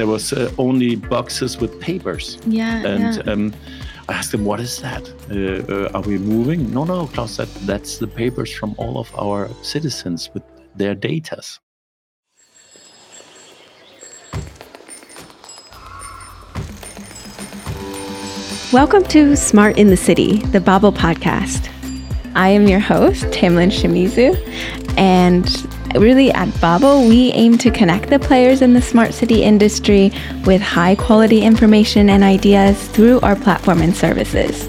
there was uh, only boxes with papers. Yeah. And yeah. um, I asked him, "What is that? Uh, uh, are we moving?" No, no, Claus said that's the papers from all of our citizens with their datas. Welcome to Smart in the City, the BABLE podcast. I am your host, Tamlyn Shimizu, and really at BABLE, we aim to connect the players in the smart city industry with high quality information and ideas through our platform and services.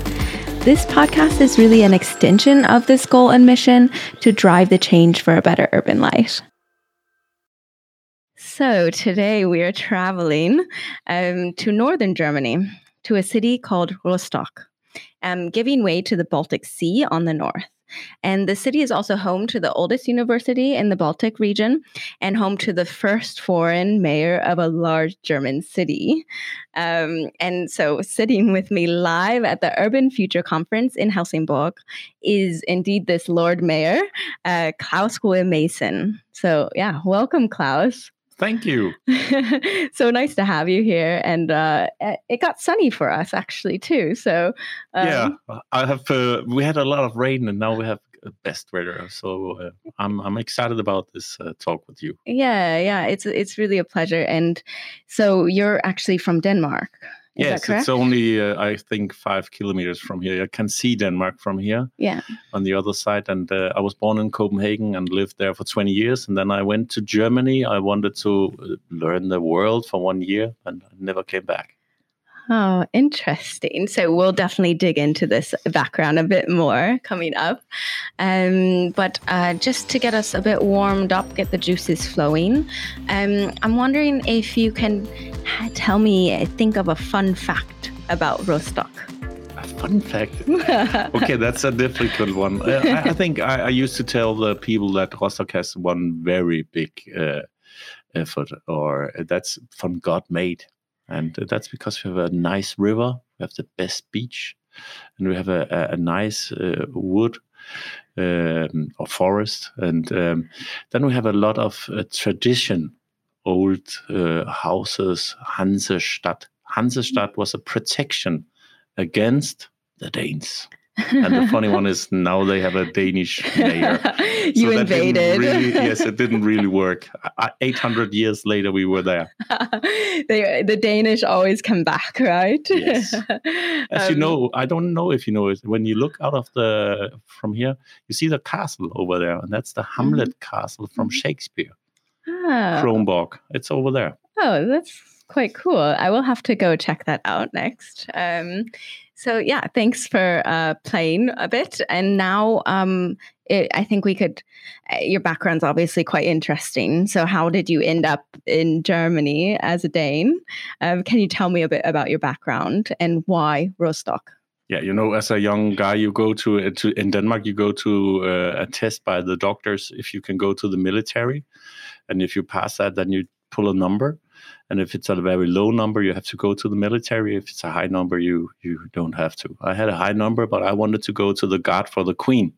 This podcast is really an extension of this goal and mission to drive the change for a better urban life. So, today we are traveling um, to northern Germany to a city called Rostock, um, giving way to the Baltic Sea on the north. And the city is also home to the oldest university in the Baltic region and home to the first foreign mayor of a large German city. Um, and so, sitting with me live at the Urban Future Conference in Helsingborg is indeed this Lord Mayor, uh, Claus Madsen. So, yeah, welcome, Claus. Thank you. so nice to have you here, and uh, it got sunny for us actually too. So um, yeah, I have. Uh, we had a lot of rain, and now we have best weather. So uh, I'm I'm excited about this uh, talk with you. Yeah, yeah, it's it's really a pleasure. And so you're actually from Denmark. Is yes, it's only uh, I think five kilometers from here. I can see Denmark from here. Yeah. On the other side, and uh, I was born in Copenhagen and lived there for 20 years, and then I went to Germany. I wanted to uh, learn the world for one year, and I never came back. Oh, interesting. So we'll definitely dig into this background a bit more coming up. Um, but uh, just to get us a bit warmed up, get the juices flowing, um, I'm wondering if you can tell me, think of a fun fact about Rostock. A fun fact? okay, that's a difficult one. I, I think I, I, used to tell the people that Rostock has one very big uh, effort, or that's from God made and that's because we have a nice river, we have the best beach, and we have a, a, a nice uh, wood um, or forest, and um, then we have a lot of uh, tradition, old uh, houses, Hansestadt. Hansestadt was a protection against the Danes and the funny one is now they have a Danish mayor. you so invaded. Really, yes, it didn't really work. 800 years later, we were there. they, the Danish always come back, right? Yes. As um, you know, I don't know if you know it. When you look out of the from here, you see the castle over there, and that's the Hamlet mm-hmm. Castle from Shakespeare. Ah. Kronborg. It's over there. Oh, that's quite cool. I will have to go check that out next. Um, so yeah, thanks for uh, playing a bit. And now um, it, I think we could. Uh, your background's obviously quite interesting. So how did you end up in Germany as a Dane? Um, can you tell me a bit about your background and why Rostock? Yeah, you know, as a young guy, you go to, uh, to in Denmark, you go to uh, a test by the doctors if you can go to the military, and if you pass that, then you pull a number and if it's a very low number you have to go to the military if it's a high number you you don't have to i had a high number but i wanted to go to the guard for the queen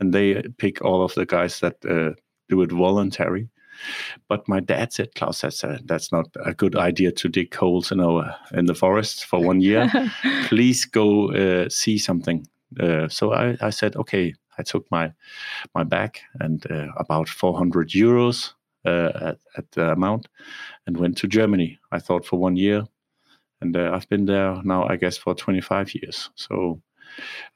and they pick all of the guys that uh, do it voluntary but my dad said Claus that's, a, that's not a good idea to dig holes in, our, in the forest for one year please go uh, see something uh, so I, I said okay i took my my bag and uh, about 400 euros uh, at, at the amount and went to Germany. I thought for one year, and uh, I've been there now, I guess, for 25 years. So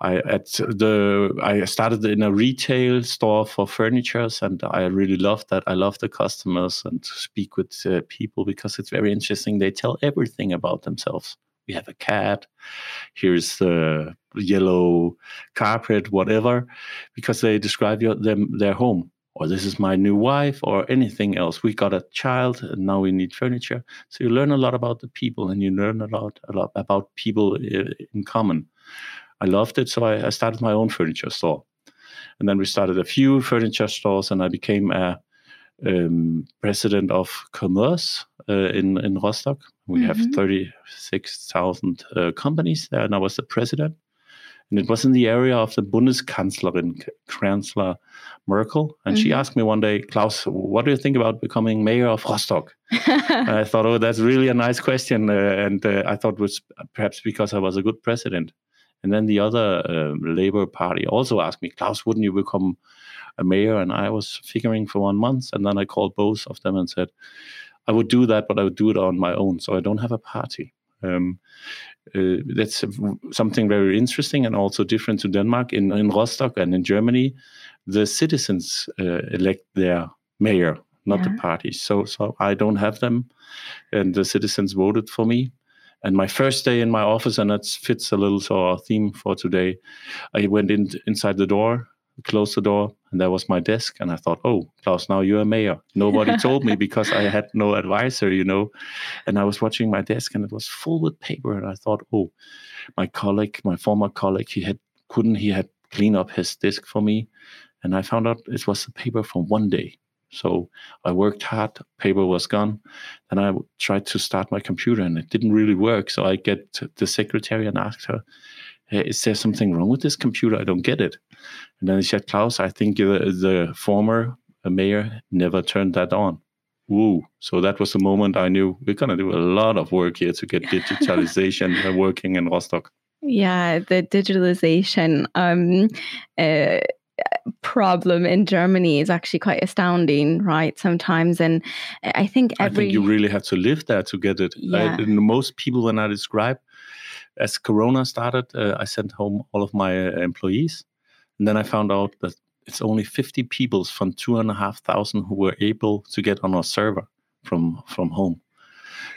I at the I started in a retail store for furnitures, and I really love that. I love the customers and speak with uh, people because it's very interesting. They tell everything about themselves. We have a cat. Here's the yellow carpet, whatever, because they describe your, them their home or this is my new wife or anything else we got a child and now we need furniture so you learn a lot about the people and you learn a lot a lot about people in common i loved it so i, I started my own furniture store and then we started a few furniture stores and i became a um, president of commerce uh, in in rostock we mm-hmm. have 36000 uh, companies there and i was the president and it was in the area of the Bundeskanzlerin, Chancellor Merkel. And mm-hmm. she asked me one day, Claus, what do you think about becoming mayor of Rostock? I thought, oh, that's really a nice question. Uh, and uh, I thought it was perhaps because I was a good president. And then the other uh, Labour Party also asked me, Claus, wouldn't you become a mayor? And I was figuring for one month. And then I called both of them and said, I would do that, but I would do it on my own. So I don't have a party. Um, uh, that's something very interesting and also different to Denmark. In, in Rostock and in Germany, the citizens uh, elect their mayor, not yeah. the parties. So, so I don't have them, and the citizens voted for me. And my first day in my office, and that fits a little so our theme for today, I went in inside the door closed the door and there was my desk. And i thought oh Claus now you're a mayor. Nobody told me because i had no advisor you know? And i was watching my desk and it was full with paper. And i thought oh my colleague my former colleague he had couldn't he had clean up his desk for me. And i found out it was a paper from one day so i worked hard paper was gone and i tried to start my computer and it didn't really work so i get the secretary and asked her hey, is there something wrong with this computer i don't get it and then he said, Claus, I think the, the former mayor never turned that on. Woo. So that was the moment I knew we're going to do a lot of work here to get digitalization working in Rostock. Yeah, the digitalization um, uh, problem in Germany is actually quite astounding, right? Sometimes, and I think every. I think you really have to live there to get it. Yeah. I, most people, when I describe, as Corona started, uh, I sent home all of my uh, employees and then I found out that it's only 50 people from two and a half thousand who were able to get on our server from from home.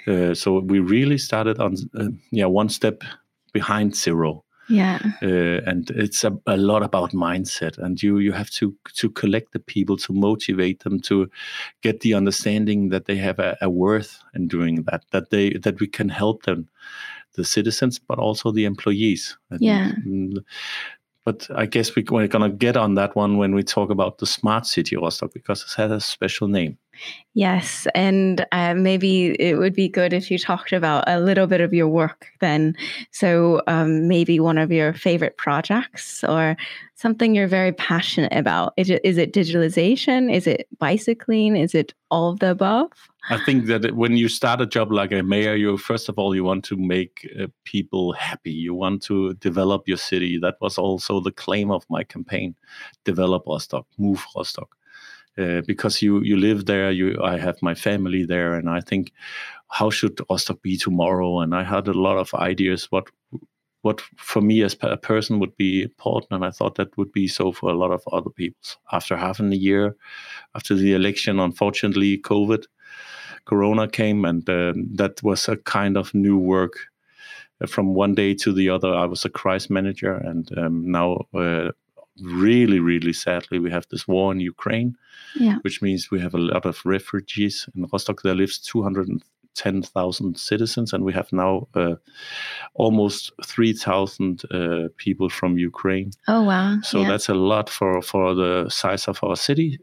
Uh, so we really started on uh, yeah one step behind zero. Yeah, uh, and it's a, a, lot about mindset, and you you have to to collect the people to motivate them to get the understanding that they have a, a worth in doing that, that they that we can help them, the citizens, but also the employees. Yeah. And, but I guess we, we're going to get on that one when we talk about the smart city Rostock because it has a special name. Yes, and uh, maybe it would be good if you talked about a little bit of your work then. So um, maybe one of your favorite projects or something you're very passionate about. Is it, is it digitalization? Is it bicycling? Is it all of the above? I think that when you start a job like a mayor, you first of all you want to make uh, people happy. You want to develop your city. That was also the claim of my campaign: develop Rostock, move Rostock. Uh, because you you live there, you I have my family there, and I think how should Rostock be tomorrow? And I had a lot of ideas what what for me as a person would be important, and I thought that would be so for a lot of other people. After half a year, after the election, unfortunately, COVID Corona came, and uh, that was a kind of new work. Uh, from one day to the other, I was a crisis manager, and um, now, uh, really, really sadly, we have this war in Ukraine, yeah. which means we have a lot of refugees in Rostock. There lives 210,000 citizens, and we have now uh, almost 3,000 uh, people from Ukraine. Oh wow! So yeah. that's a lot for for the size of our city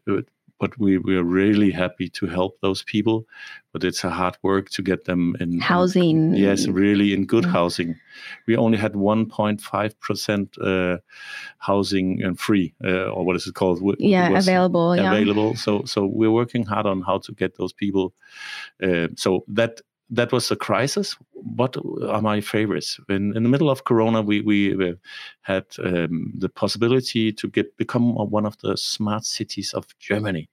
but we we're really happy to help those people. But it's a hard work to get them in housing. In, yes, really in good housing. We only had 1.5 percent uh, housing and free, uh, or what is it called? yeah, available. Available. Yeah. So so we're working hard on how to get those people. Uh, so that that was a crisis. What are my favorites? In, in the middle of Corona, we we had um, the possibility to get become one of the smart cities of Germany,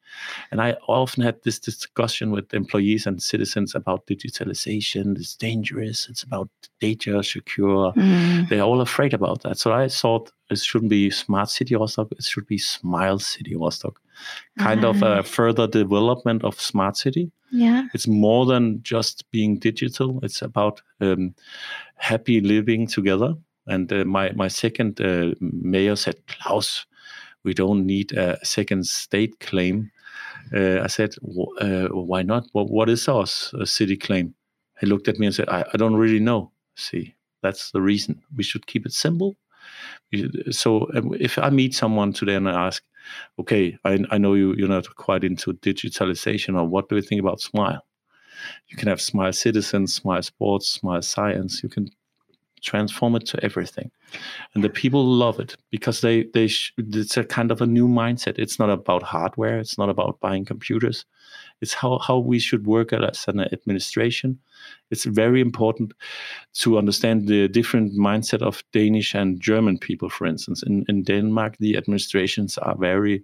and I often had this discussion with employees and citizens about digitalization. It's dangerous. It's about data secure. Mm. They're all afraid about that. So I thought it shouldn't be smart city Rostock. It should be smile city Rostock kind of a further development of smart city. Yeah, it's more than just being digital. It's about um, happy living together. And uh, my my second uh, mayor said, Claus, we don't need a second state claim. Uh, I said, uh, why not? What, what is our city claim? He looked at me and said, I, I don't really know. See, that's the reason. We should keep it simple. So um, if I meet someone today and I ask, okay, I, I know you, you're not quite into digitalization, or what do you think about Smile? You can have Smile Citizens, Smile Sports, Smile Science. You can transform it to everything. And the people love it because they they sh- it's a kind of a new mindset. It's not about hardware. It's not about buying computers. It's how how we should work as an administration. It's very important to understand the different mindset of danish and german people for instance. In, in denmark the administrations are very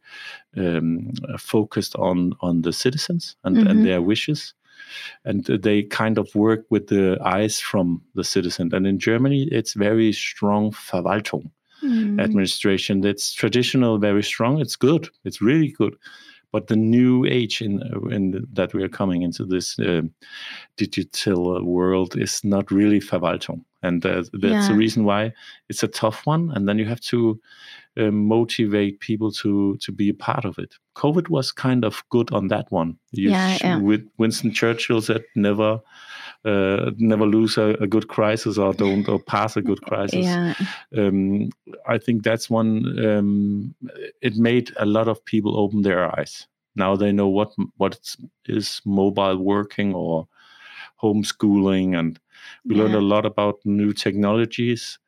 um, focused on on the citizens and, Mhm. and their wishes and they kind of work with the eyes from the citizen. And in Germany, it's very strong Verwaltung Mm. administration. That's traditional, very strong. It's good. It's really good. But the new age in, in that we are coming into this uh, digital world is not really Verwaltung, and uh, that's the reason why it's a tough one. And then you have to uh, motivate people to to be a part of it. COVID was kind of good on that one. You Yeah, yeah. With Winston Churchill said, "Never, uh, never lose a, a good crisis, or don't, or pass a good crisis." Yeah. um, I think that's one. Um, it made a lot of people open their eyes. Now they know what what is mobile working or homeschooling, and we learned a lot about new technologies.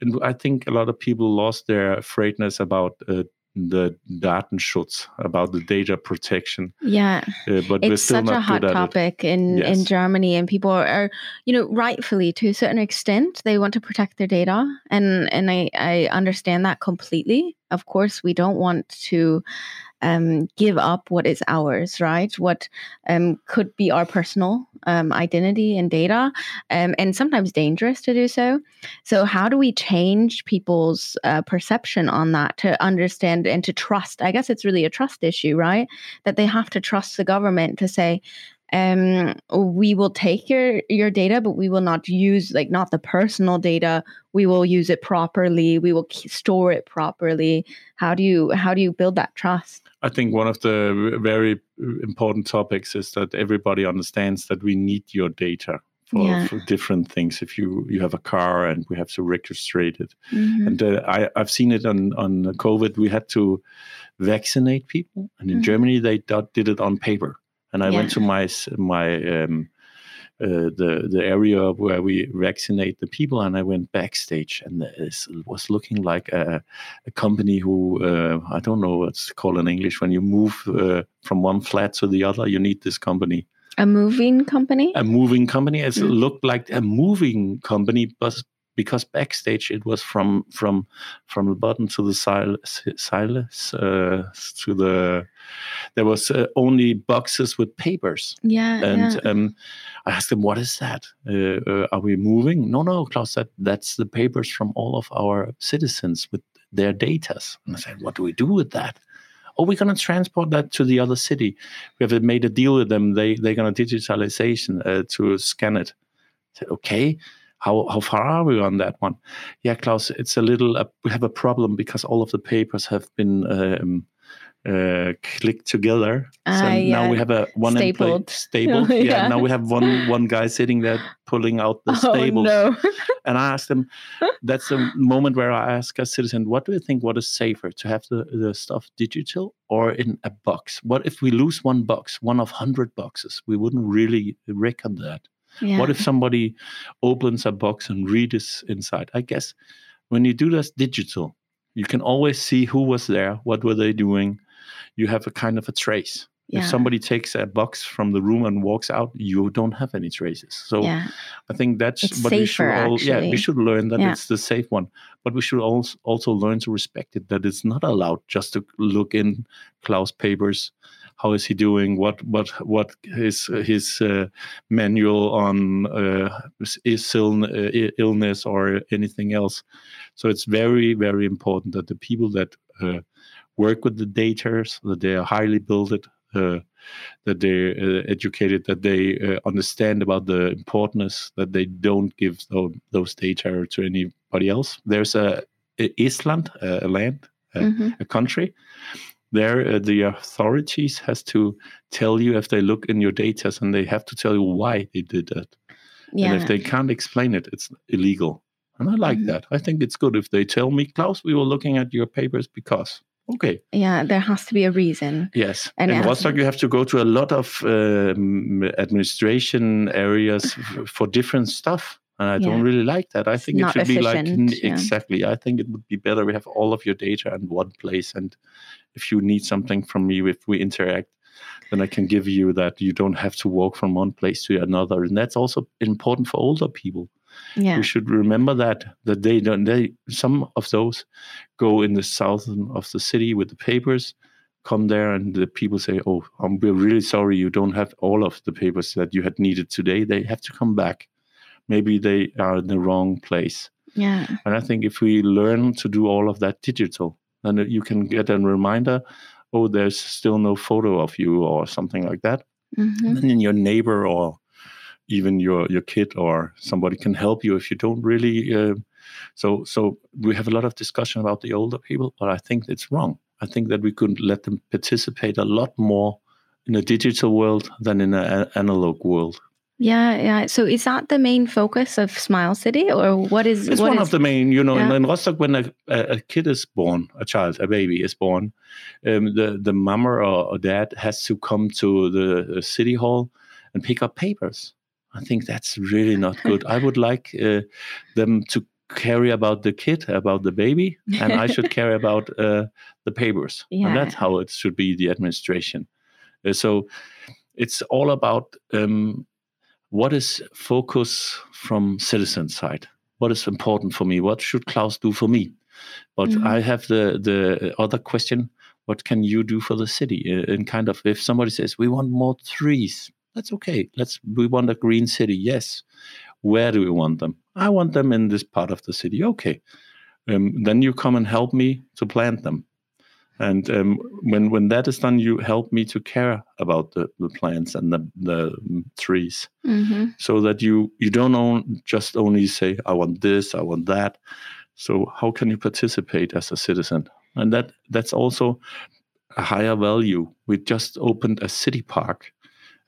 And I think a lot of people lost their afraidness about uh, the Datenschutz, about the data protection. Yeah. Uh, but we're it's still such a hot good at it. topic in in Germany, and people are, you know, rightfully to a certain extent, they want to protect their data, and and I I understand that completely. Of course, we don't want to um, give up what is ours, right? What um, could be our personal um, identity and data, um, and sometimes dangerous to do so. So, how do we change people's uh, perception on that to understand and to trust? I guess it's really a trust issue, right? That they have to trust the government to say, um, we will take your your data, but we will not use like not the personal data. We will use it properly. We will store it properly. How do you how do you build that trust? I think one of the very important topics is that everybody understands that we need your data for, Yeah. for different things. If you you have a car and we have to register it, Mhm. and uh, I I've seen it on on COVID. We had to vaccinate people, and in Mhm. Germany they did it on paper. And I Yeah. went to my my um, uh, the the area where we vaccinate the people, and I went backstage, and it was looking like a, a company who uh, I don't know what's called in English when you move uh, from one flat to the other. You need this company, A moving company. a moving company. It Mm. looked like a moving company, but because backstage it was from from from the bottom to the silas uh, to the there was uh, only boxes with papers yeah, and yeah. um, I asked him, "What is that? Uh, uh, are we moving?" No, no, Claus. That that's the papers from all of our citizens with their datas. And I said, "What do we do with that?" Oh, we're gonna transport that to the other city. We have made a deal with them. They they're gonna digitalization uh, to scan it. I said, "Okay." How, how far are we on that one? Yeah, Claus, it's a little. Uh, we have a problem because all of the papers have been um, uh, clicked together. so Ah, now yeah. we have a one employee- Stapled. stapled. yeah. Yeah. Now we have one one guy sitting there pulling out the oh staples. no. And I asked him. That's the moment where I ask a citizen, "What do you think? What is safer to have the the stuff digital or in a box? What if we lose one box, one of hundred boxes? We wouldn't really reckon that. Yeah. What if somebody opens a box and reads inside? I guess when you do this digital, you can always see who was there, what were they doing. You have a kind of a trace. yeah. If somebody takes a box from the room and walks out, you don't have any traces. So yeah. I think that's It's what we should all yeah, we should learn that Yeah. it's the safe one. But we should also also learn to respect it, that it's not allowed just to look in Claus papers. How is he doing? What what what is his uh, manual on uh, is uh, illness or anything else? So it's very very important that the people that uh, work with the data, that they are highly builded, uh, that they're uh, educated, that they uh, understand about the importance, that they don't give tho- those data to anybody else. There's a, a Iceland, a land, uh, Mhm. a country. There, uh, the authorities has to tell you if they look in your data, and they have to tell you why they did that. Yeah. And if they can't explain it, it's illegal. And I like Mhm. that. I think it's good if they tell me, Claus, we were looking at your papers because. Okay, yeah. There has to be a reason. Yes, And in Rostock you have to go to a lot of um, administration areas for different stuff. and I Yeah. don't really like that. I It's think it should be like yeah. exactly. I think it would be better we have all of your data in one place, and if you need something from me, if we interact, then I can give you that. You don't have to walk from one place to another, and that's also important for older people. Yeah. We should remember that that they don't. They some of those go in the south of the city with the papers, come there, and the people say, "Oh, um, we're really sorry, you don't have all of the papers that you had needed today." They have to come back. Maybe they are in the wrong place. Yeah. And I think if we learn to do all of that digital, then you can get a reminder. Oh, there's still no photo of you, or something like that. Hmm and then your neighbor or even your your kid or somebody can help you if you don't really uh, so so we have a lot of discussion about the older people but i think it's wrong. I think that we could let them participate a lot more in a digital world than in an analog world Yeah. Yeah. So is that the main focus of Smile City, or what is? it's what one is- of the main you know in, Yeah. in rostock when a, a, kid is born a child a baby is born um, the the mama or, or dad has to come to the city hall and pick up papers i think that's really not good i would like uh, them to carry about the kid about the baby and i should care about uh, the papers Yeah. and that's how it should be the administration Uh, so it's all about um, what is focus from citizen side? What is important for me? What should Claus do for me? But Mhm. i have the the other question what can you do for the city? Uh, in kind of if somebody says we want more trees that's okay. Let's we want a green city yes. Where do we want them? I want them in this part of the city okay. Um, then you come and help me to plant them and um, when when that is done you help me to care about the, the plants and the, the mm, trees. Mhm. so that you you don't own, just only say i want this i want that. So how can you participate as a citizen? And that that's also a higher value. We just opened a city park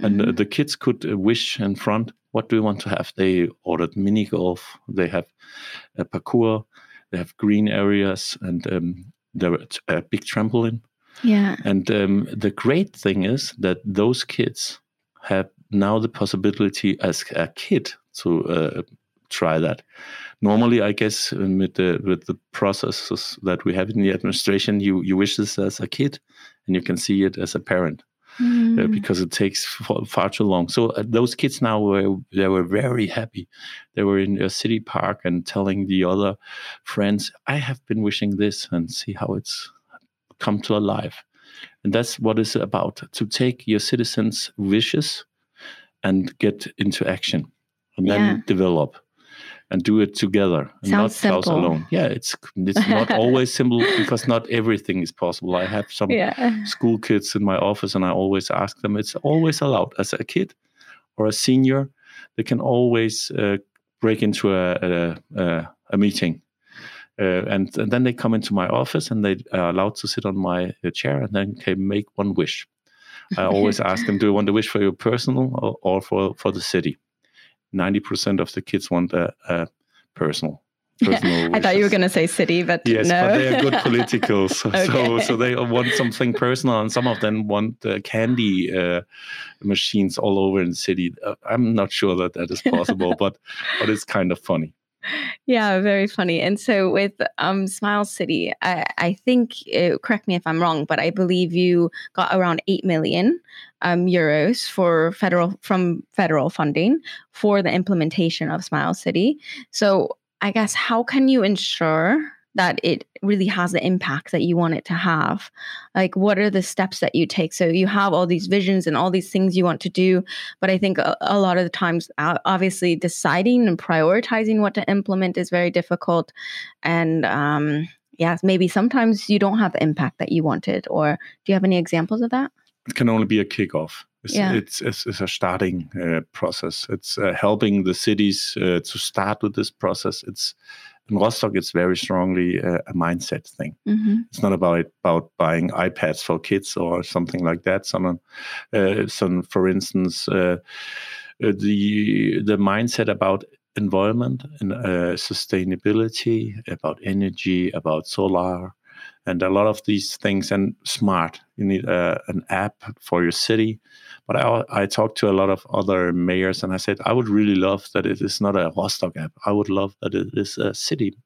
and Mhm. the kids could uh, wish in front what do we want to have? They ordered mini golf they have a parkour they have green areas and um, there a big trampoline Yeah. and um, the great thing is that those kids have now the possibility as a kid to uh, try that. Normally, I guess um, with the with the processes that we have in the administration, you you wish this as a kid, and you can see it as a parent uh, Mhm. because it takes far, far too long. So uh, those kids now were they were very happy. They were in a city park and telling the other friends, "I have been wishing this," and see how it's come to life. And that's what it's about: to take your citizens' wishes and get into action, and Yeah. then develop. And do it together, and not Sounds simple. alone. Yeah, it's it's not always simple because not everything is possible. I have some Yeah. school kids in my office and I always ask them, it's always allowed as a kid or a senior, they can always uh, break into a, a, a, a meeting. Uh, and, and then they come into my office and they are allowed to sit on my uh, chair and then can make one wish. I always ask them, do you want a wish for your personal or, or for, for the city? 90% of the kids want a, a personal. personal I thought you were going to say city, but Yes, no. but they are good politicals. So, Okay. so they want something personal, and some of them want uh, candy uh, machines all over in the city. Uh, I'm not sure that that is possible, but but it's kind of funny. Yeah, very funny. And so with um, Smile City, I, I think, uh, correct me if I'm wrong, but I believe you got around 8 million um, euros for federal from federal funding for the implementation of Smile City. So I guess how can you ensure that it really has the impact that you want it to have? Like, what are the steps that you take? So you have all these visions and all these things you want to do, but I think a, a lot of the times, obviously, deciding and prioritizing what to implement is very difficult. And um, yeah, maybe sometimes you don't have the impact that you wanted. Or do you have any examples of that? It can only be a kickoff. It's, Yeah. it's, it's, it's a starting uh, process. It's uh, helping the cities uh, to start with this process. It's in Rostock. It's very strongly uh, a mindset thing. Mm-hmm. It's not about about buying iPads for kids or something like that. Some, uh, some for instance, uh, uh, the the mindset about environment and uh, sustainability, about energy, about solar, and a lot of these things and smart. You need uh, an app for your city. But I, I talked to a lot of other mayors, and I said I would really love that it is not a Rostock app. I would love that it is a city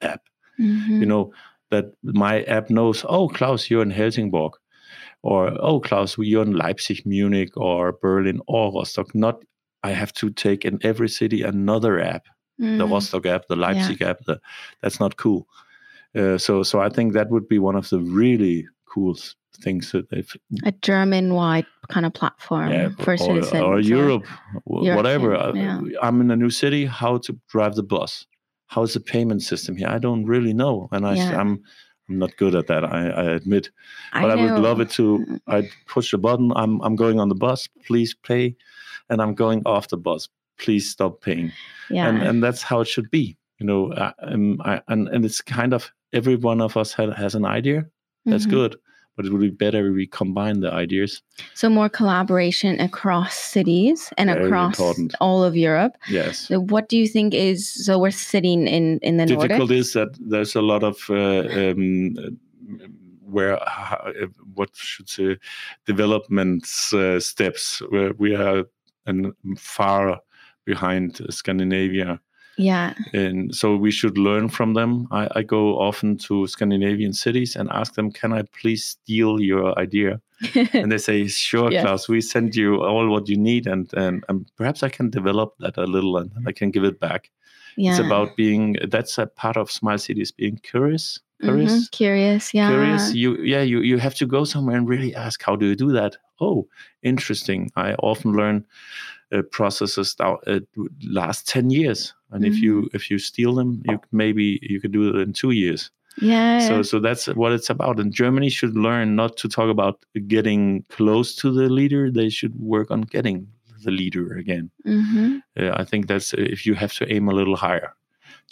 app. Mhm. You know that my app knows. Oh, Claus, you're in Helsingborg, or oh, Claus, you're in Leipzig, Munich, or Berlin, or Rostock. Not I have to take in every city another app the Mm. Rostock app, the Leipzig app. The, that's not cool. Uh, so, so I think that would be one of the really cool things that if a German-wide kind of platform yeah, for or, citizens. or. Europe, whatever. Uh, yeah. I'm in a new city. How to drive the bus? How's the payment system here? I don't really know, and I, am I'm not good at that. I, I admit, but I, would love it to. I push the button. I'm I'm going on the bus. Please pay, and I'm going off the bus. Please stop paying Yeah. and and that's how it should be you know uh, um, I, and and it's kind of every one of us ha- has an idea that's Mhm. good but it would be better if we combine the ideas So more collaboration across cities and Very across important. all of Europe. yes So what do you think is so we're sitting in in the difficult Nordics? is that there's a lot of uh, um, where how- uh, what should say development uh, steps where we are and far behind Scandinavia Yeah. and so we should learn from them. I, I go often to Scandinavian cities and ask them, "Can I please steal your idea?" And they say, "Sure, Yes. Claus. We send you all what you need, and, and and perhaps I can develop that a little, and I can give it back." yeah. It's about being. That's a part of smart cities, being curious. Curious. Mhm. Curious. Yeah. Curious. You yeah. You you have to go somewhere and really ask, "How do you do that?" Oh, interesting. I often learn uh, processes that uh, last 10 years. And if you Mm-hmm. if you steal them you maybe you could do it in two years. Yeah. so so that's what it's about. And germany should learn not to talk about getting close to the leader. They should work on getting the leader again. Hmm uh, i think that's uh, if you have to aim a little higher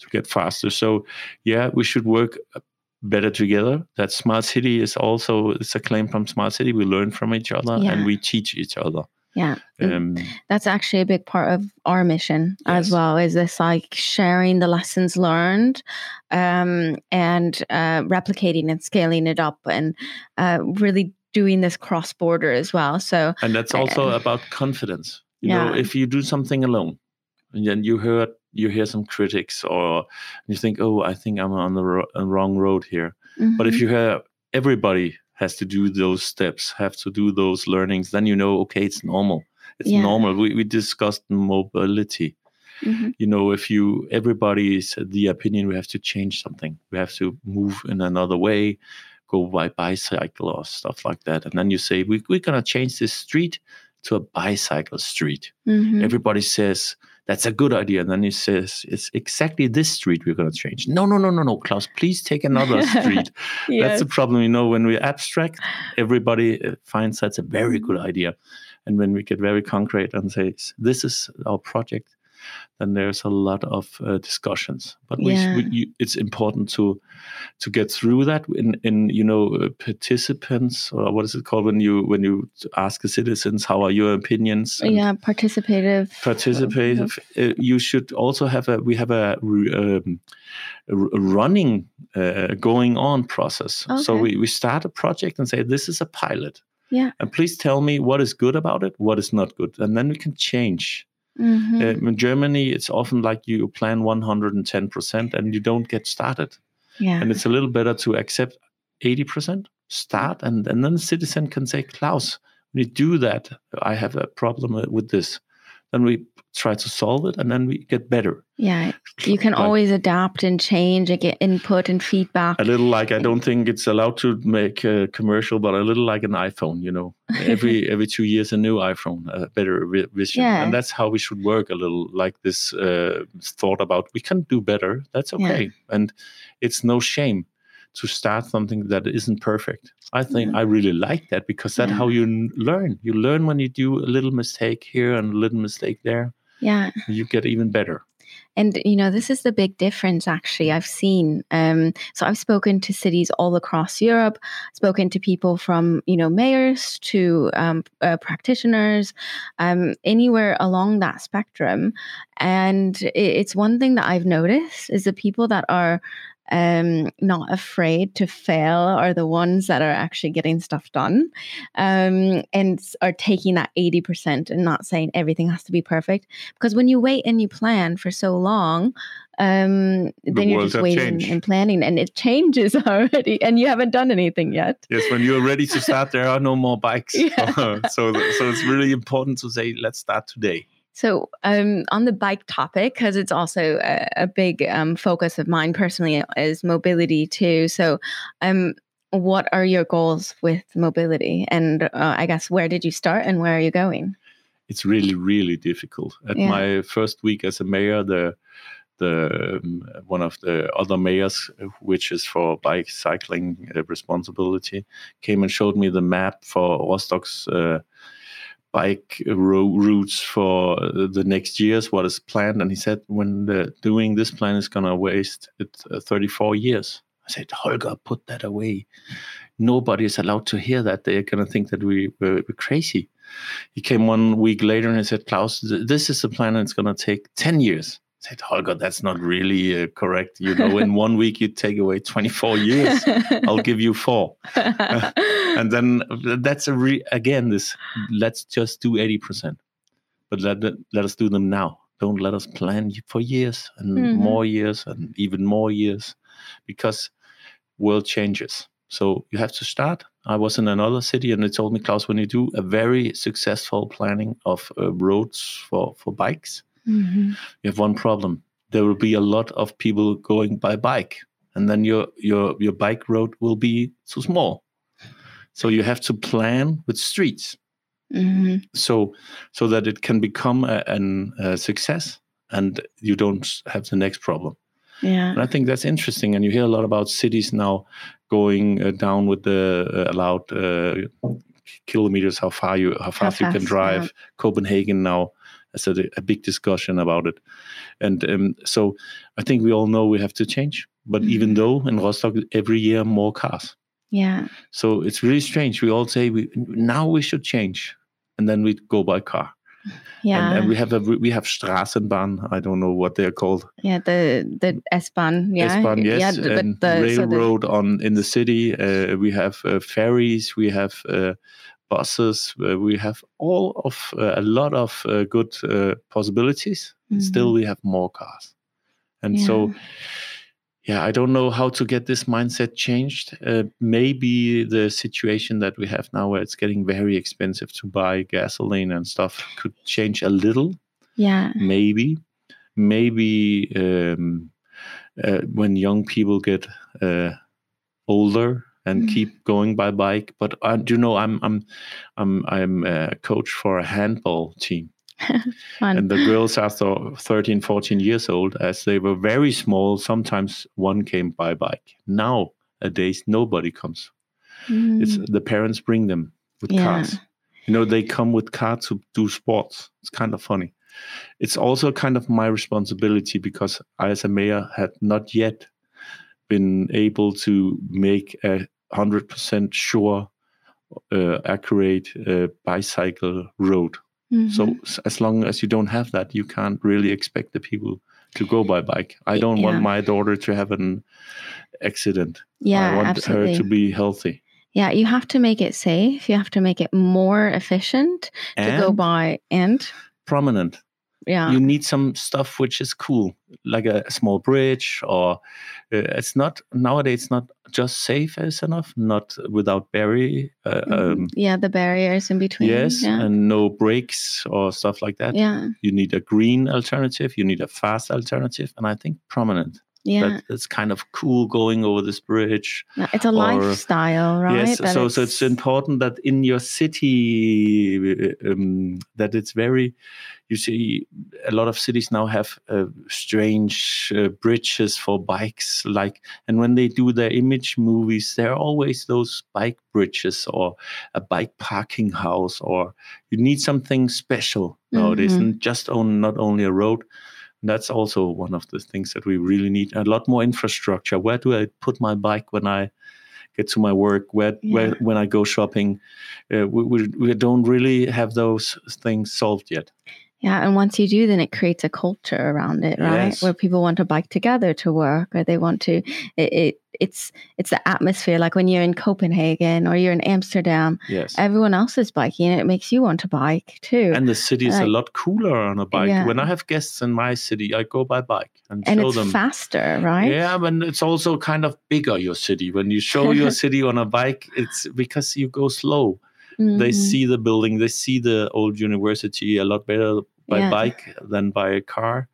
to get faster. So yeah we should work uh, better together. That smart city is also it's a claim from smart city. We learn from each other Yeah. and we teach each other Yeah. Um, That's actually a big part of our mission as well. Is this like sharing the lessons learned, um, and uh, replicating and scaling it up, and uh, really doing this cross border as well. So and that's also about confidence you know if you do something alone and then you heard you hear some critics or you think oh i think i'm on the ro- wrong road here but if mhm, you hear everybody has to do those steps have to do those learnings then you know okay it's normal. It's Yeah. normal. We, we discussed mobility. Mhm, you know if you everybody is the opinion we have to change something. We have to move in another way go by bicycle or stuff like that. And then you say we, we're going to change this street to a bicycle street. Mhm. everybody says that's a good idea. And then he says it's exactly this street we're going to change. No no no no no Claus please take another street. That's the problem. You know when we abstract everybody uh, finds that's a very good idea. And when we get very concrete and say this is our project then there's a lot of uh, discussions but Yeah. we you, it's important to to get through that in in you know uh, participants or what is it called when you when you ask the citizens how are your opinions yeah, participative. participate uh, you should also have a we have a, um, a running uh, going on process Okay. so we, we start a project and say this is a pilot Yeah. and please tell me what is good about it what is not good and then we can change Mhm. uh, in germany it's often like you plan 110% and you don't get started yeah. and it's a little better to accept 80% start and, and then the citizen can say Claus when you do that i have a problem uh, with this then we try to solve it and then we get better yeah. You can Like- always adapt and change and get input and feedback. a little like i don't think it's allowed to make a commercial but a little like an iphone you know every every two years a new iphone a better vision Yeah. and that's how we should work a little like this uh, thought about we can do better that's Yeah. okay and it's no shame to start something that isn't perfect i think i really like that because that's Yeah. how you learn you learn when you do a little mistake here and a little mistake there yeah. you get even better And you know, this is the big difference. Actually, I've seen. Um, so I've spoken to cities all across Europe. Spoken to people from you know mayors to um, uh, practitioners, um, anywhere along that spectrum. And it's one thing that I've noticed is the people that are um, not afraid to fail are the ones that are actually getting stuff done um, and are taking that 80% and not saying everything has to be perfect. Because when you wait and you plan for so long, um, then you're just waiting changed. and planning, and it changes already, and you haven't done anything yet. Yes, when you're ready to start, there are no more bikes. Yeah. so, so it's really important to say, let's start today. So, um, on the bike topic, because it's also a, a big um, focus of mine personally, is mobility too. So, um, what are your goals with mobility? And uh, I guess where did you start and where are you going? It's really, really difficult. At Yeah. my first week as a mayor, the the um, one of the other mayors, uh, which is for bike cycling uh, responsibility, came and showed me the map for Rostock's uh, bike ro- routes for uh, the next years, what is planned. And he said, when the, doing this plan is going to waste it uh, 34 years. I said, Holger, put that away. Nobody is allowed to hear that. They're going to think that we were, we're crazy. He came one week later and he said, Claus, th- this is the plan and it's going to take 10 years. Said, Holger, that's not really uh, correct. You know, in one week you take away 24 years. I'll give you four. and then that's a re- again this let's just do 80% but let, let us do them now don't let us plan for years and Mhm. more years and even more years because world changes so you have to start i was in another city and they told me Claus when you do a very successful planning of uh, roads for for bikes Mhm. you have one problem there will be a lot of people going by bike and then your your your bike road will be too small so you have to plan with streets Mhm. so so that it can become a, an, a success and you don't have the next problem Yeah. and i think that's interesting and you hear a lot about cities now going uh, down with the uh, allowed uh, kilometers how far you how fast you can drive yeah. copenhagen now has a, a big discussion about it and um, so i think we all know we have to change but even Mhm. though in rostock every year more cars Yeah. so it's really strange we all say we now we should change and then we go by car Yeah. and, and we have a we have Straßenbahn. I don't know what they're called. yeah. The the S-Bahn. Yeah. S-Bahn, yes, Yeah. the- and the, so the- railroad on in the city. Uh, we have uh, ferries. We have uh, buses. We have all of uh, a lot of uh, good uh, possibilities. Mhm. Still, we have more cars, and so yeah, I don't know how to get this mindset changed. Uh, maybe the situation that we have now, where it's getting very expensive to buy gasoline and stuff, could change a little. Yeah. maybe maybe um, uh, when young people get uh, older and Mm. keep going by bike but uh, do you know i'm i'm i'm i'm a coach for a handball team. And the girls after 13 14 years old as they were very small sometimes one came by bike. Now a nowadays nobody comes. It's Mm. the parents bring them with Yeah. cars. You know they come with cars to do sports. It's kind of funny. It's also kind of my responsibility because i as a mayor had not yet been able to make a 100% sure uh, accurate uh, bicycle road so Mhm. s- as long as you don't have that you can't really expect the people to go by bike i don't want my daughter to have an accident yeah. i want absolutely. her to be healthy Yeah, you have to make it safe. You have to make it more efficient to go by. And prominent yeah, you need some stuff which is cool like a, a small bridge or uh, it's not nowadays it's not just safe as enough not without barrier uh, mhm. um, yeah, the barriers in between. yes yeah, and no brakes or stuff like that yeah, you need a green alternative you need a fast alternative and i think prominent yeah. that it's kind of cool going over this bridge it's a or- lifestyle, right? Yes, That so so it's important that in your city um, that it's very. You see, a lot of cities now have uh, strange uh, bridges for bikes, like, and when they do their image movies, there are always those bike bridges or a bike parking house, or you need something special nowadays, Mhm. and just on not only a road. That's also one of the things that we really need. A lot more infrastructure. Where do I put my bike when I get to my work? Where, where when I go shopping? Uh, we, we we don't really have those things solved yet. Yeah, and once you do, then it creates a culture around it, right? Yes. Where people want to bike together to work, or they want to. It, it it's it's the atmosphere. Like when you're in Copenhagen or you're in Amsterdam, Yes. everyone else is biking, and it makes you want to bike too. and the city is a lot cooler on a bike. Yeah. When I have guests in my city, I go by bike and, and show it's them. faster, right? Yeah, but it's also kind of bigger your city. When you show your city on a bike, it's because you go slow. They Mhm. see the building, they see the old university a lot better by Yeah. bike than by a car.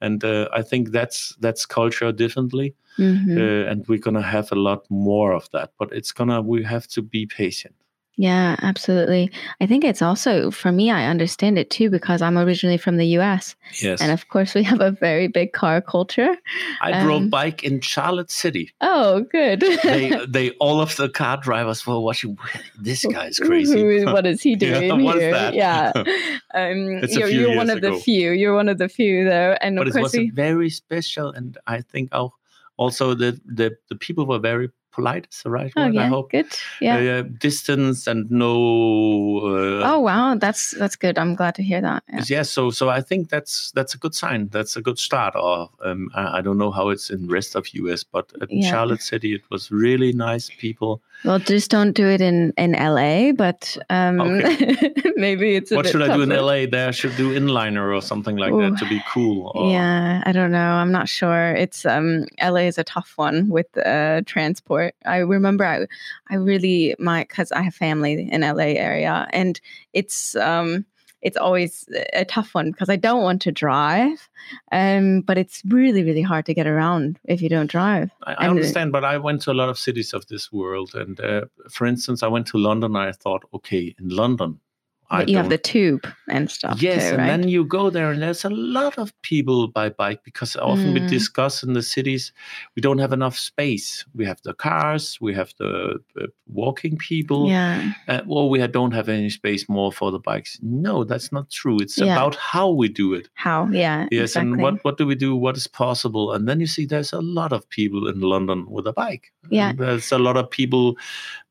And uh, I think that's that's culture differently, Mhm. uh, and we're gonna have a lot more of that. But it's gonna we have to be patient. Yeah, absolutely. I think it's also for me. I understand it too because I'm originally from the U.S. Yes, and of course we have a very big car culture. I drove um, bike in Charlotte City. Oh, good. They they all of the car drivers were watching. This guy is crazy. What is he Yeah, doing what's here? that? Yeah, um, you're, you're one of the few. You're one of the few, though, and but of it course was we. very special, and I think al- also the the, the people were very polite. Is the right Oh word? I yeah, hope. good. Yeah. Uh, distance and no. Uh, oh wow, that's that's good. I'm glad to hear that. Yeah. yeah. So so I think that's that's a good sign. That's a good start. Or um, I, I don't know how it's in rest of US, but at Yeah. Charlotte City it was really nice people. Well, just don't do it in in LA, but um, maybe it's a what should I do in. LA? There I should do inliner or something like that to be cool. Or, Yeah, I don't know. I'm not sure. It's um LA is a tough one with uh transport. I remember I I really my cuz I have family in LA area and it's um it's always a tough one because I don't want to drive. Um but it's really really hard to get around if you don't drive. I, I uh, understand, but I went to a lot of cities of this world, and uh, for instance, I went to London. And I thought, okay, in London, I But you have the tube and stuff Yes, too, and then you go there, and there's a lot of people by bike because often we Mm. discuss in the cities we don't have enough space. We have the cars, we have the, the walking people, yeah. uh, well, we don't have any space more for the bikes. No, that's not true. It's Yeah. about how we do it. How? Yeah. Yes, exactly. and what what do we do? What is possible? And then you see there's a lot of people in London with a bike. Yeah. And there's a lot of people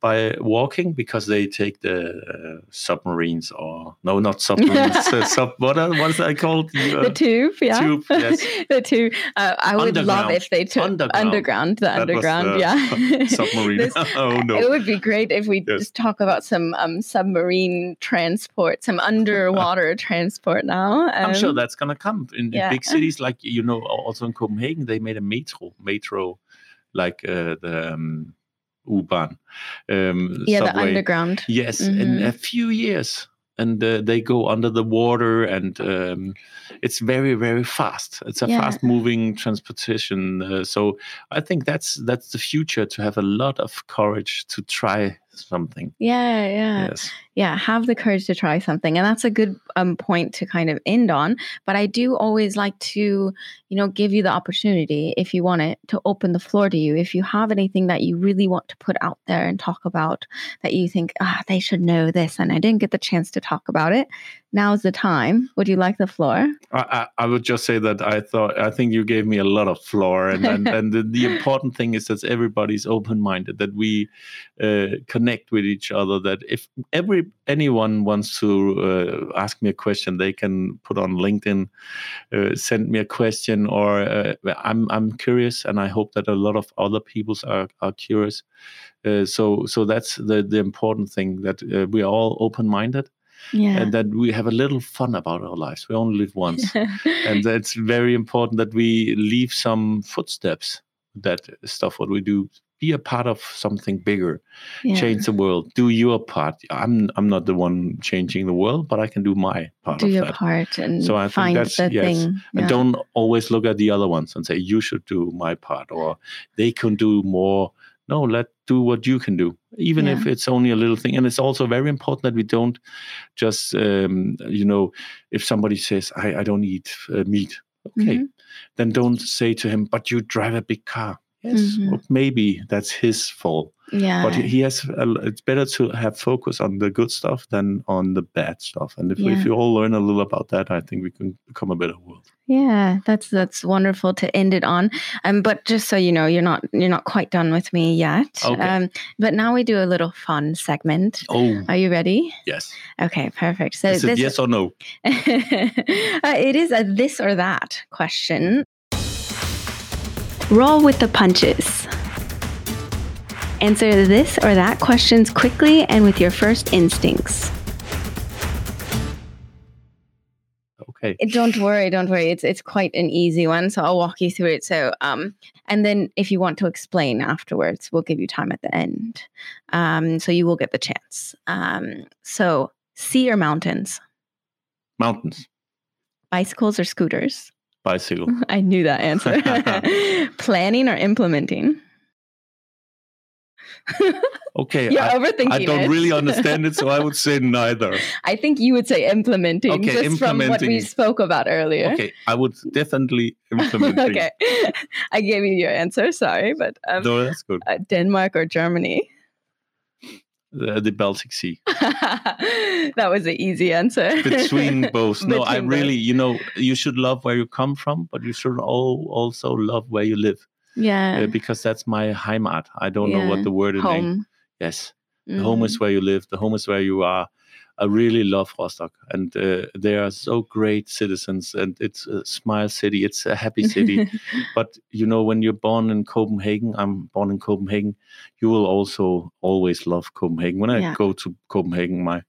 by walking because they take the uh, submarines or no, not submarines. uh, sub, what are, what is that called? the Uh, tube, yeah. tube, yes. the tube. Uh, I would love if they took Underground. underground, the That underground, the yeah. submarine. This- oh no. It would be great if we Yes. just talk about some um, submarine transport, some underwater transport now. I'm sure Um, that's gonna come in, in yeah. big cities like you know also in Copenhagen they made a metro metro like uh, the um, U-Bahn um, yeah, the underground. Yes, in Mhm. a few years, and uh, they go under the water, and um, it's very, very fast. It's a Yeah. fast-moving transportation. Uh, so I think that's that's the future to have a lot of courage to try something. Yeah, yeah. Yes, yeah have the courage to try something and that's a good um, point to kind of end on but i do always like to you know give you the opportunity if you want it to open the floor to you if you have anything that you really want to put out there and talk about that you think ah they should know this and i didn't get the chance to talk about it now's the time would you like the floor I, I, I would just say that I thought I think you gave me a lot of floor, and and, and the, the important thing is that everybody's open-minded, that we uh, connect with each other. That if every anyone wants to uh, ask me a question, they can put on LinkedIn, uh, send me a question, or uh, I'm I'm curious, and I hope that a lot of other people are are curious. Uh, so so that's the the important thing that uh, we are all open-minded yeah and that we have a little fun about our lives. We only live once and it's very important that we leave some footsteps that stuff what we do be a part of something bigger yeah. change the world. Do your part. I'm i'm not the one changing the world but i can do my part do your that. part and So I think find that's- the yes. thing. And don't always look at the other ones and say you should do my part or they can do more. No let do what you can do even if it's only a little thing. And it's also very important that we don't just um, you know if somebody says i, I don't eat uh, meat okay Mhm. then don't say to him but you drive a big car yes Mhm. well, maybe that's his fault Yeah. but he- has a, it's better to have focus on the good stuff than on the bad stuff and if, Yeah. if you all learn a little about that i think we can become a better world Yeah, that's that's wonderful to end it on. Um, but just so you know, you're not you're not quite done with me yet. Okay. Um, but now we do a little fun segment. oh Are you ready? yes Okay, perfect. So is it this yes or no uh, it is a this or that question. Roll with the punches. Answer this or that questions quickly and with your first instincts. okay Don't worry, don't worry. It's it's quite an easy one, so I'll walk you through it. So, um, and then if you want to explain afterwards, we'll give you time at the end. Um, so you will get the chance. Um, so sea or mountains, mountains bicycles or scooters. Bicycle I knew that answer. Planning or implementing. okay You're I, overthinking I don't it. really understand it so i would say neither I think you would say implementing, Okay, just from what we spoke about earlier. okay i would definitely implement okay, I gave you your answer. Sorry, but um, no that's good uh, Denmark or Germany. The, the baltic sea that was an easy answer. between both. No, I Between really, you know, you should love where you come from, but you should all also love where you live yeah, uh, because that's my heimat. I don't know what the word is. Home. Yes, the home is where you live. The home is where you are. I really love Rostock, and uh, they are so great citizens, and it's a smile city. It's a happy city. but you know, when you're born in Copenhagen, I'm born in Copenhagen. You will also always love Copenhagen. When I Yeah. go to Copenhagen, my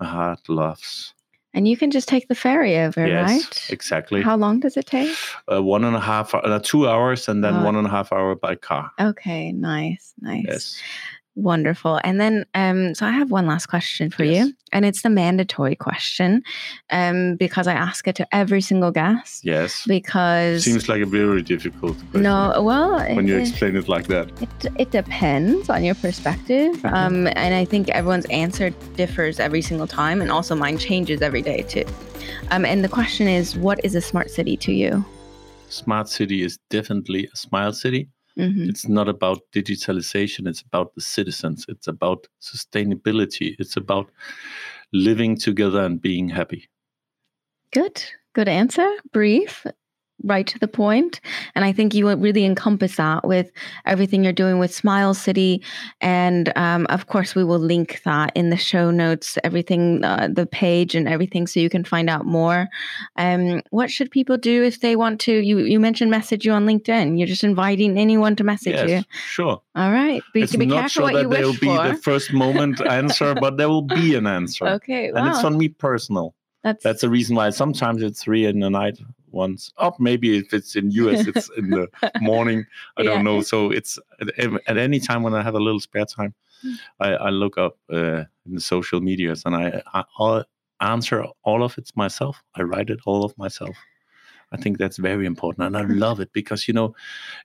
my heart loves. and you can just take the ferry over, yes, right? exactly. How long does it take? uh, one and a half, uh, two hours, and then Oh. one and a half hour by car. Okay, nice, nice. Yes. Wonderful. And then, um, so I have one last question for Yes. you, and it's the mandatory question, um, because I ask it to every single guest. Yes. Because Seems like a very difficult question no, well, when you it- explain it like that. It, it depends on your perspective. Mhm. Um, and I think everyone's answer differs every single time. And also mine changes every day too. Um, and the question is what is a smart city to you? Smart city is definitely a smile city. Hmm It's not about digitalization, it's about the citizens, it's about sustainability, it's about living together and being happy. Good. Good answer. Brief, right to the point. And I think you really encompass that with everything you're doing with Smile City. And um, of course, we will link that in the show notes, everything, uh, the page and everything, so you can find out more. Um, what should people do if they want to? You, you mentioned message you on LinkedIn. You're just inviting anyone to message yes, you. sure. All right. Be, it's be not careful sure that there will be the first moment answer, but there will be an answer. okay. Wow. And it's on me personal. That's, That's the reason why sometimes it's three in the night once. Or maybe if it's in US, it's in the morning. I Yeah. don't know. So it's at, at any time when I have a little spare time, Mm. I, I look up uh, in the social medias and I, I I'll answer all of it myself. I write it all of myself. I think that's very important, and I love it because you know,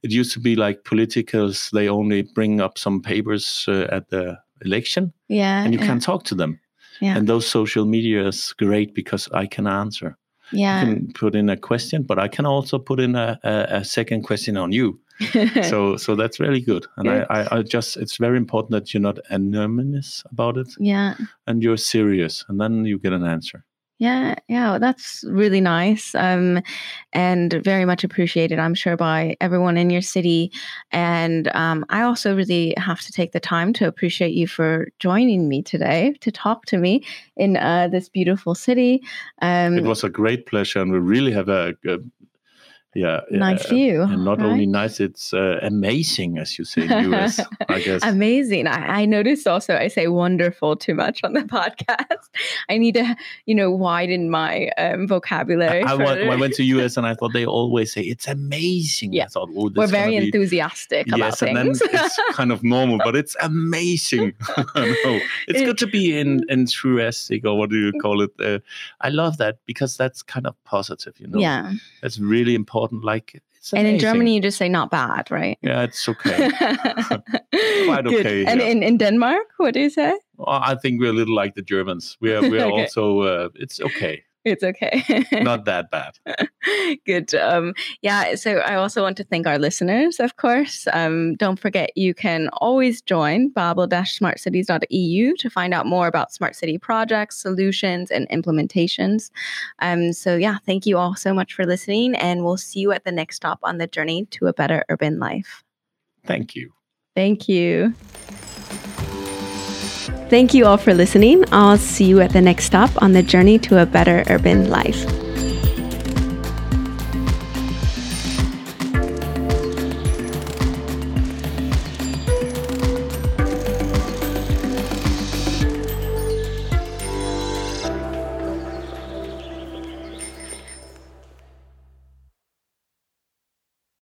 it used to be like politicals. They only bring up some papers uh, at the election, yeah. and you yeah, can't talk to them. Yeah. And those social media is great because I can answer. Yeah. I can put in a question, but I can also put in a, a, a second question on you. so so that's really good. And Good. I, I, I just it's very important that you're not anonymous about it yeah. and you're serious, and then you get an answer. Yeah, yeah, well, that's really nice um, and very much appreciated, I'm sure, by everyone in your city. And um, I also really have to take the time to appreciate you for joining me today to talk to me in uh, this beautiful city. Um, It was a great pleasure, and we really have a, a yeah nice uh, view. And not right? only nice, it's uh, amazing, as you say in US, I guess. Amazing. I, I noticed also I say wonderful too much on the podcast. I need to, you know, widen my um, vocabulary. I, I went. I went to US and I thought they always say it's amazing. Yeah. I thought, oh, this We're very be- enthusiastic about yes, and then it's kind of normal, but it's amazing. no, it's It- good to be in enthusiastic, or what do you call it? Uh, I love that because that's kind of positive. You know, yeah. that's really important. Like, it's And in. Germany, you just say not bad, right? yeah, it's okay. Quite okay And here. in, in Denmark, what do you say? Well, I think we're a little like the Germans. We are, we are Okay. also. Uh, it's okay. It's okay. Not that bad. Good. Um, yeah. So I also want to thank our listeners, of course. Um, don't forget, you can always join bable-smartcities.eu to find out more about smart city projects, solutions, and implementations. Um, so yeah, thank you all so much for listening, and we'll see you at the next stop on the journey to a better urban life. Thank you. Thank you. Thank you all for listening. I'll see you at the next stop on the journey to a better urban life.